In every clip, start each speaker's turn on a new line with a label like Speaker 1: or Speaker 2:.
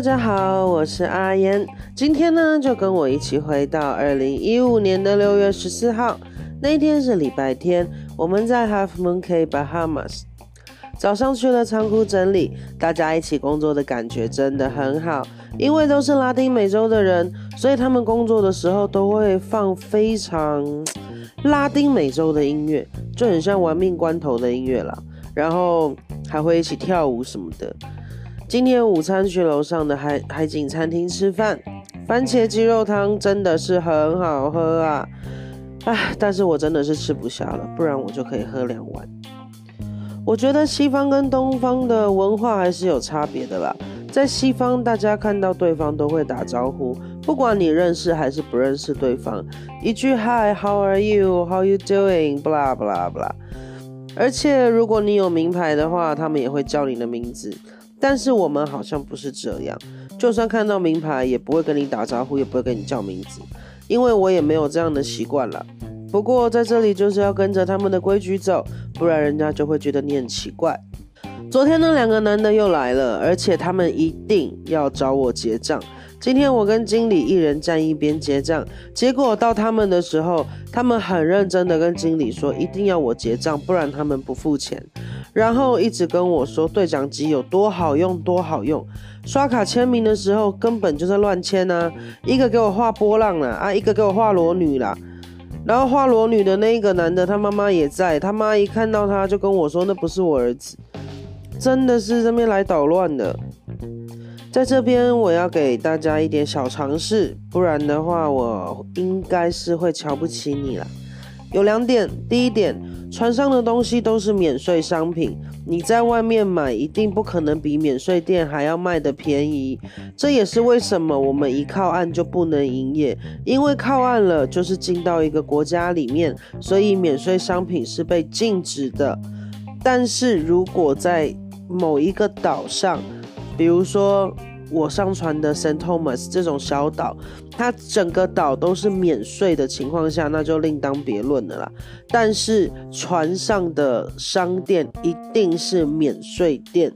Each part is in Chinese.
Speaker 1: 大家好，我是阿嫣。今天呢，就跟我一起回到二零一五年的六月十四号，那天是礼拜天，我们在 Half Moon k Bahamas。早上去了仓库整理，大家一起工作的感觉真的很好，因为都是拉丁美洲的人，所以他们工作的时候都会放非常 拉丁美洲的音乐，就很像玩命关头的音乐啦。然后还会一起跳舞什么的。今天午餐去楼上的海海景餐厅吃饭，番茄鸡肉汤真的是很好喝啊！唉，但是我真的是吃不下了，不然我就可以喝两碗。我觉得西方跟东方的文化还是有差别的啦。在西方，大家看到对方都会打招呼，不管你认识还是不认识对方，一句 Hi，How are you？How you doing？blah blah blah。而且如果你有名牌的话，他们也会叫你的名字。但是我们好像不是这样，就算看到名牌，也不会跟你打招呼，也不会跟你叫名字，因为我也没有这样的习惯了。不过在这里就是要跟着他们的规矩走，不然人家就会觉得你很奇怪。昨天那两个男的又来了，而且他们一定要找我结账。今天我跟经理一人站一边结账，结果到他们的时候，他们很认真的跟经理说，一定要我结账，不然他们不付钱。然后一直跟我说对讲机有多好用，多好用。刷卡签名的时候根本就在乱签啊，一个给我画波浪了啊，一个给我画裸女了。然后画裸女的那个男的，他妈妈也在，他妈一看到他就跟我说那不是我儿子。真的是这边来捣乱的，在这边我要给大家一点小尝试，不然的话我应该是会瞧不起你了。有两点，第一点，船上的东西都是免税商品，你在外面买一定不可能比免税店还要卖的便宜。这也是为什么我们一靠岸就不能营业，因为靠岸了就是进到一个国家里面，所以免税商品是被禁止的。但是如果在某一个岛上，比如说我上船的 Saint Thomas 这种小岛，它整个岛都是免税的情况下，那就另当别论了啦。但是船上的商店一定是免税店。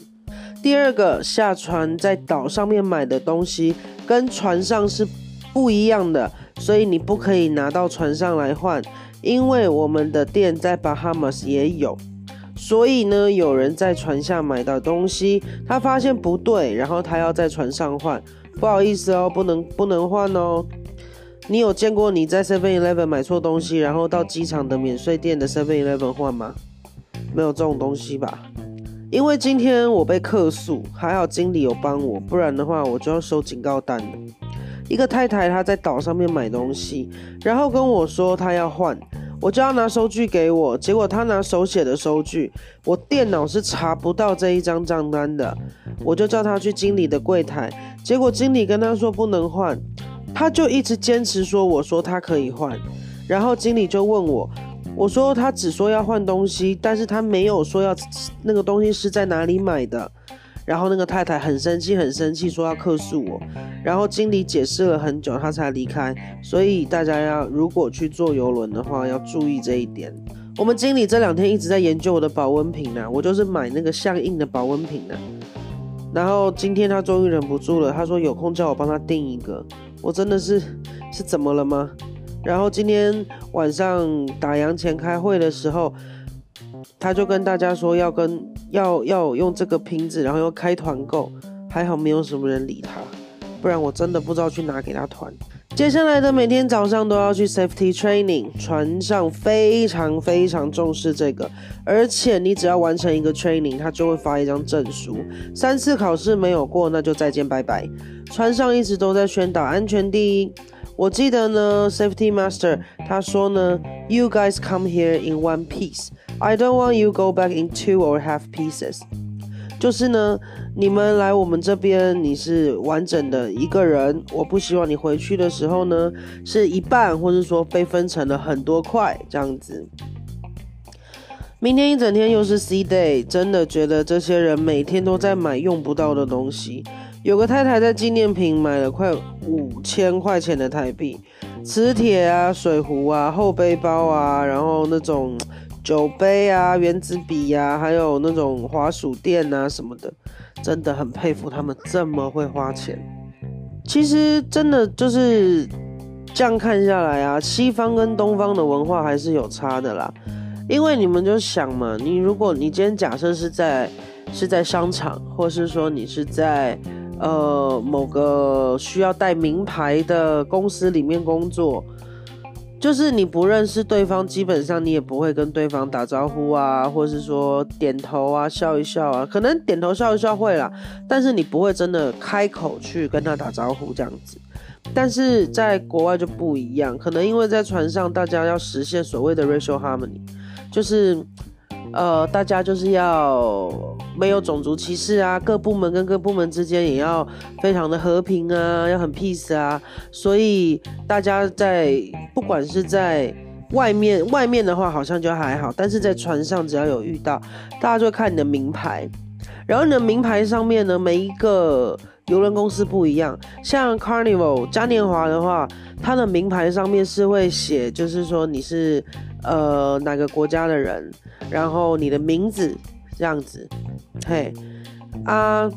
Speaker 1: 第二个，下船在岛上面买的东西跟船上是不一样的，所以你不可以拿到船上来换，因为我们的店在 Bahamas 也有。所以呢，有人在船下买到东西，他发现不对，然后他要在船上换，不好意思哦，不能不能换哦。你有见过你在 Seven Eleven 买错东西，然后到机场的免税店的 Seven Eleven 换吗？没有这种东西吧？因为今天我被客诉，还好经理有帮我，不然的话我就要收警告单了。一个太太她在岛上面买东西，然后跟我说她要换。我就要拿收据给我，结果他拿手写的收据，我电脑是查不到这一张账单的。我就叫他去经理的柜台，结果经理跟他说不能换，他就一直坚持说我说他可以换，然后经理就问我，我说他只说要换东西，但是他没有说要那个东西是在哪里买的。然后那个太太很生气，很生气，说要克诉我。然后经理解释了很久，他才离开。所以大家要如果去坐游轮的话，要注意这一点。我们经理这两天一直在研究我的保温瓶呢，我就是买那个相应的保温瓶呢。然后今天他终于忍不住了，他说有空叫我帮他订一个。我真的是是怎么了吗？然后今天晚上打烊前开会的时候。他就跟大家说要跟要要用这个瓶子，然后又开团购，还好没有什么人理他，不然我真的不知道去哪给他团。接下来的每天早上都要去 safety training，船上非常非常重视这个，而且你只要完成一个 training，他就会发一张证书，三次考试没有过那就再见拜拜。船上一直都在宣导安全第一。我记得呢，safety master 他说呢，You guys come here in one piece. I don't want you go back in two or half pieces. 就是呢，你们来我们这边，你是完整的一个人，我不希望你回去的时候呢，是一半，或者说被分成了很多块这样子。明天一整天又是 C day，真的觉得这些人每天都在买用不到的东西。有个太太在纪念品买了快五千块钱的台币，磁铁啊、水壶啊、厚背包啊，然后那种酒杯啊、原子笔呀，还有那种滑鼠垫啊什么的，真的很佩服他们这么会花钱。其实真的就是这样看下来啊，西方跟东方的文化还是有差的啦。因为你们就想嘛，你如果你今天假设是在是在商场，或是说你是在呃某个需要带名牌的公司里面工作，就是你不认识对方，基本上你也不会跟对方打招呼啊，或是说点头啊、笑一笑啊，可能点头笑一笑会啦，但是你不会真的开口去跟他打招呼这样子。但是在国外就不一样，可能因为在船上大家要实现所谓的 racial harmony。就是，呃，大家就是要没有种族歧视啊，各部门跟各部门之间也要非常的和平啊，要很 peace 啊，所以大家在不管是在外面，外面的话好像就还好，但是在船上只要有遇到，大家就会看你的名牌，然后你的名牌上面呢，每一个游轮公司不一样，像 Carnival 嘉年华的话，它的名牌上面是会写，就是说你是。呃，哪个国家的人？然后你的名字这样子，嘿啊。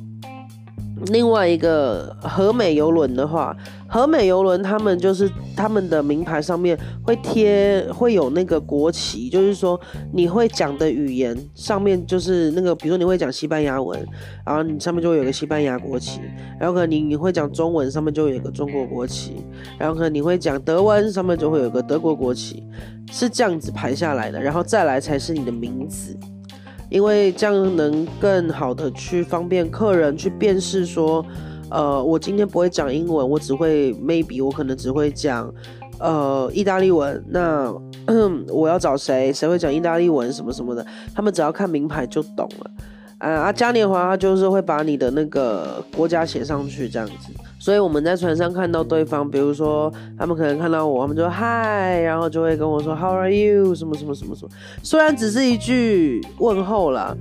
Speaker 1: 另外一个和美游轮的话，和美游轮他们就是他们的名牌上面会贴会有那个国旗，就是说你会讲的语言上面就是那个，比如说你会讲西班牙文，然后你上面就会有个西班牙国旗，然后可能你你会讲中文，上面就会有个中国国旗，然后可能你会讲德文，上面就会有个德国国旗，是这样子排下来的，然后再来才是你的名字。因为这样能更好的去方便客人去辨识，说，呃，我今天不会讲英文，我只会 maybe 我可能只会讲，呃，意大利文。那 我要找谁？谁会讲意大利文？什么什么的，他们只要看名牌就懂了。啊啊，嘉年华他就是会把你的那个国家写上去，这样子。所以我们在船上看到对方，比如说他们可能看到我，他们就嗨，然后就会跟我说 How are you？什么什么什么什么。虽然只是一句问候啦，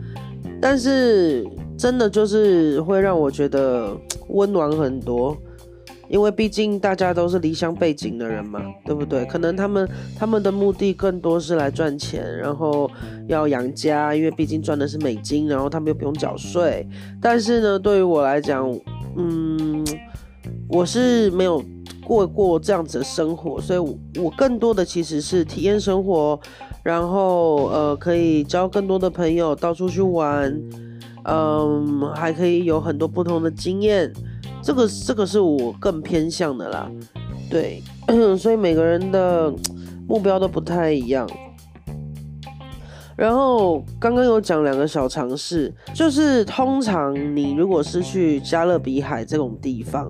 Speaker 1: 但是真的就是会让我觉得 温暖很多。因为毕竟大家都是离乡背景的人嘛，对不对？可能他们他们的目的更多是来赚钱，然后要养家，因为毕竟赚的是美金，然后他们又不用缴税。但是呢，对于我来讲，嗯。我是没有过过这样子的生活，所以我更多的其实是体验生活，然后呃可以交更多的朋友，到处去玩，嗯，还可以有很多不同的经验，这个这个是我更偏向的啦，对，所以每个人的目标都不太一样。然后刚刚有讲两个小常识，就是通常你如果是去加勒比海这种地方。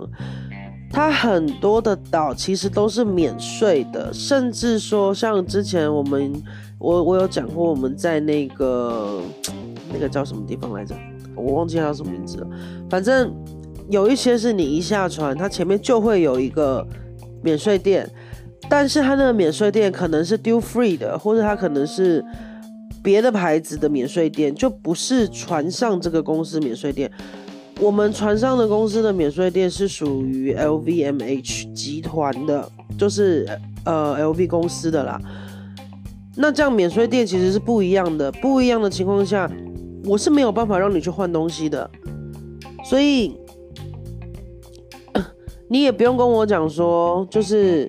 Speaker 1: 它很多的岛其实都是免税的，甚至说像之前我们我我有讲过，我们在那个那个叫什么地方来着，我忘记它叫什么名字了。反正有一些是你一下船，它前面就会有一个免税店，但是它那个免税店可能是 due free 的，或者它可能是别的牌子的免税店，就不是船上这个公司免税店。我们船上的公司的免税店是属于 LVMH 集团的，就是呃 LV 公司的啦。那这样免税店其实是不一样的，不一样的情况下，我是没有办法让你去换东西的。所以 你也不用跟我讲说，就是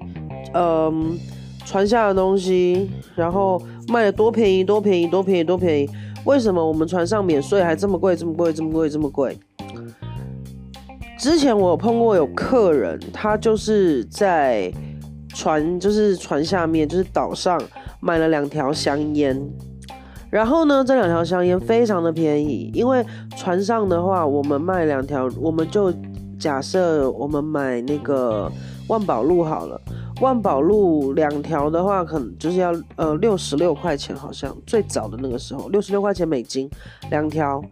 Speaker 1: 嗯船下的东西，然后卖的多便宜多便宜多便宜多便宜，为什么我们船上免税还这么贵这么贵这么贵这么贵？之前我有碰过有客人，他就是在船，就是船下面，就是岛上买了两条香烟，然后呢，这两条香烟非常的便宜，因为船上的话，我们卖两条，我们就假设我们买那个万宝路好了，万宝路两条的话，可能就是要呃六十六块钱，好像最早的那个时候六十六块钱美金两条，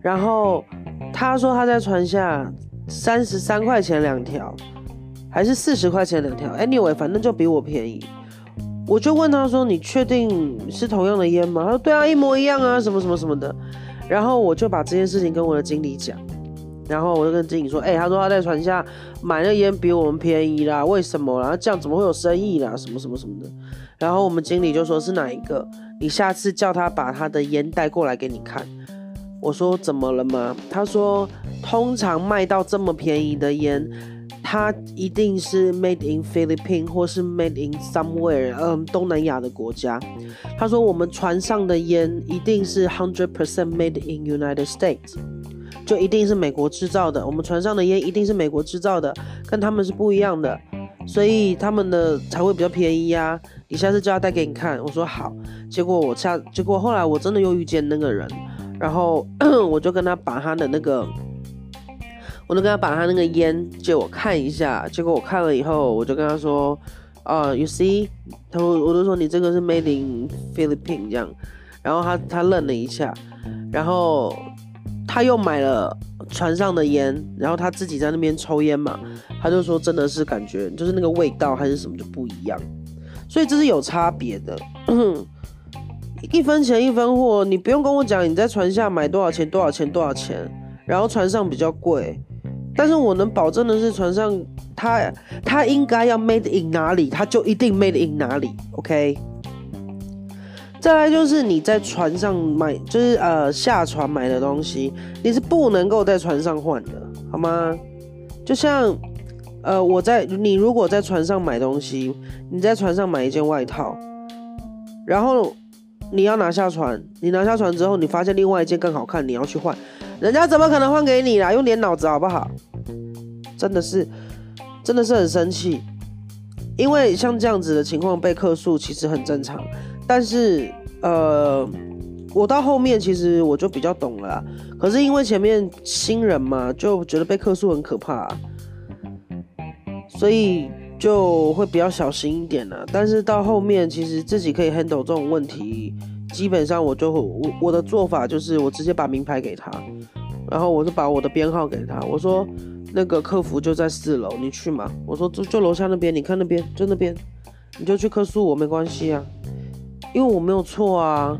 Speaker 1: 然后他说他在船下。三十三块钱两条，还是四十块钱两条？Anyway，反正就比我便宜。我就问他说：“你确定是同样的烟吗？”他说：“对啊，一模一样啊，什么什么什么的。”然后我就把这件事情跟我的经理讲，然后我就跟经理说：“哎，他说他在船下买那烟比我们便宜啦，为什么啦？这样怎么会有生意啦？什么什么什么的。”然后我们经理就说：“是哪一个？你下次叫他把他的烟带过来给你看。我说怎么了吗？他说通常卖到这么便宜的烟，它一定是 made in Philippines 或是 made in somewhere，嗯，东南亚的国家。他说我们船上的烟一定是 hundred percent made in United States，就一定是美国制造的。我们船上的烟一定是美国制造的，跟他们是不一样的，所以他们的才会比较便宜呀。你下次叫他带给你看。我说好。结果我下，结果后来我真的又遇见那个人。然后 我就跟他把他的那个，我就跟他把他那个烟借我看一下。结果我看了以后，我就跟他说：“啊，You see？” 他说：“我就说你这个是 Made in Philippines 这样。”然后他他愣了一下，然后他又买了船上的烟，然后他自己在那边抽烟嘛，他就说真的是感觉就是那个味道还是什么就不一样，所以这是有差别的。一分钱一分货，你不用跟我讲你在船下买多少钱多少钱多少钱，然后船上比较贵，但是我能保证的是船上它它应该要 made in 哪里，它就一定 made in 哪里，OK。再来就是你在船上买，就是呃下船买的东西，你是不能够在船上换的，好吗？就像呃我在你如果在船上买东西，你在船上买一件外套，然后。你要拿下船，你拿下船之后，你发现另外一件更好看，你要去换，人家怎么可能换给你啦？用点脑子好不好？真的是，真的是很生气，因为像这样子的情况被客诉其实很正常，但是呃，我到后面其实我就比较懂了，可是因为前面新人嘛，就觉得被客诉很可怕，所以。就会比较小心一点了，但是到后面其实自己可以 handle 这种问题，基本上我就我我的做法就是我直接把名牌给他，然后我就把我的编号给他，我说那个客服就在四楼，你去嘛，我说就就楼下那边，你看那边就那边，你就去客诉我没关系啊，因为我没有错啊，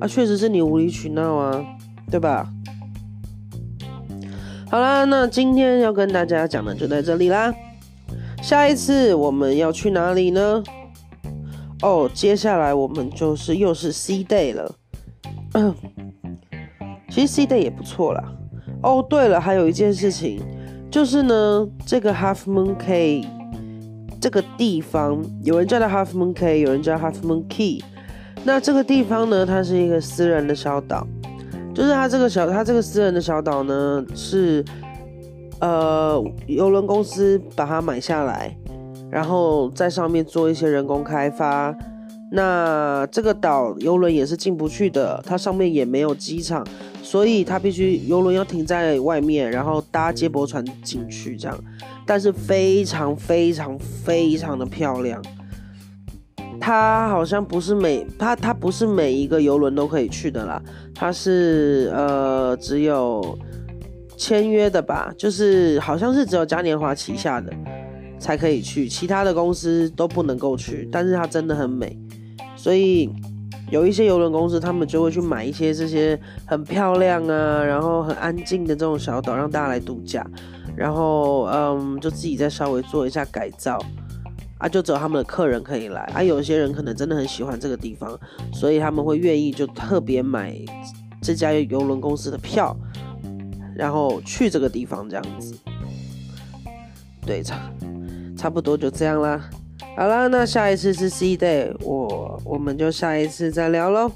Speaker 1: 啊确实是你无理取闹啊，对吧？好啦，那今天要跟大家讲的就在这里啦。下一次我们要去哪里呢？哦，接下来我们就是又是 C day 了。其实 C day 也不错啦。哦，对了，还有一件事情，就是呢，这个 Half Moon Cay 这个地方，有人叫它 Half Moon Cay，有人叫 Half Moon Key。那这个地方呢，它是一个私人的小岛，就是它这个小，它这个私人的小岛呢是。呃，游轮公司把它买下来，然后在上面做一些人工开发。那这个岛游轮也是进不去的，它上面也没有机场，所以它必须游轮要停在外面，然后搭接驳船进去这样。但是非常非常非常的漂亮。它好像不是每它它不是每一个游轮都可以去的啦，它是呃只有。签约的吧，就是好像是只有嘉年华旗下的才可以去，其他的公司都不能够去。但是它真的很美，所以有一些游轮公司，他们就会去买一些这些很漂亮啊，然后很安静的这种小岛，让大家来度假。然后嗯，就自己再稍微做一下改造啊，就只有他们的客人可以来啊。有些人可能真的很喜欢这个地方，所以他们会愿意就特别买这家游轮公司的票。然后去这个地方这样子，对，差差不多就这样啦。好啦，那下一次是 C day，我我们就下一次再聊喽。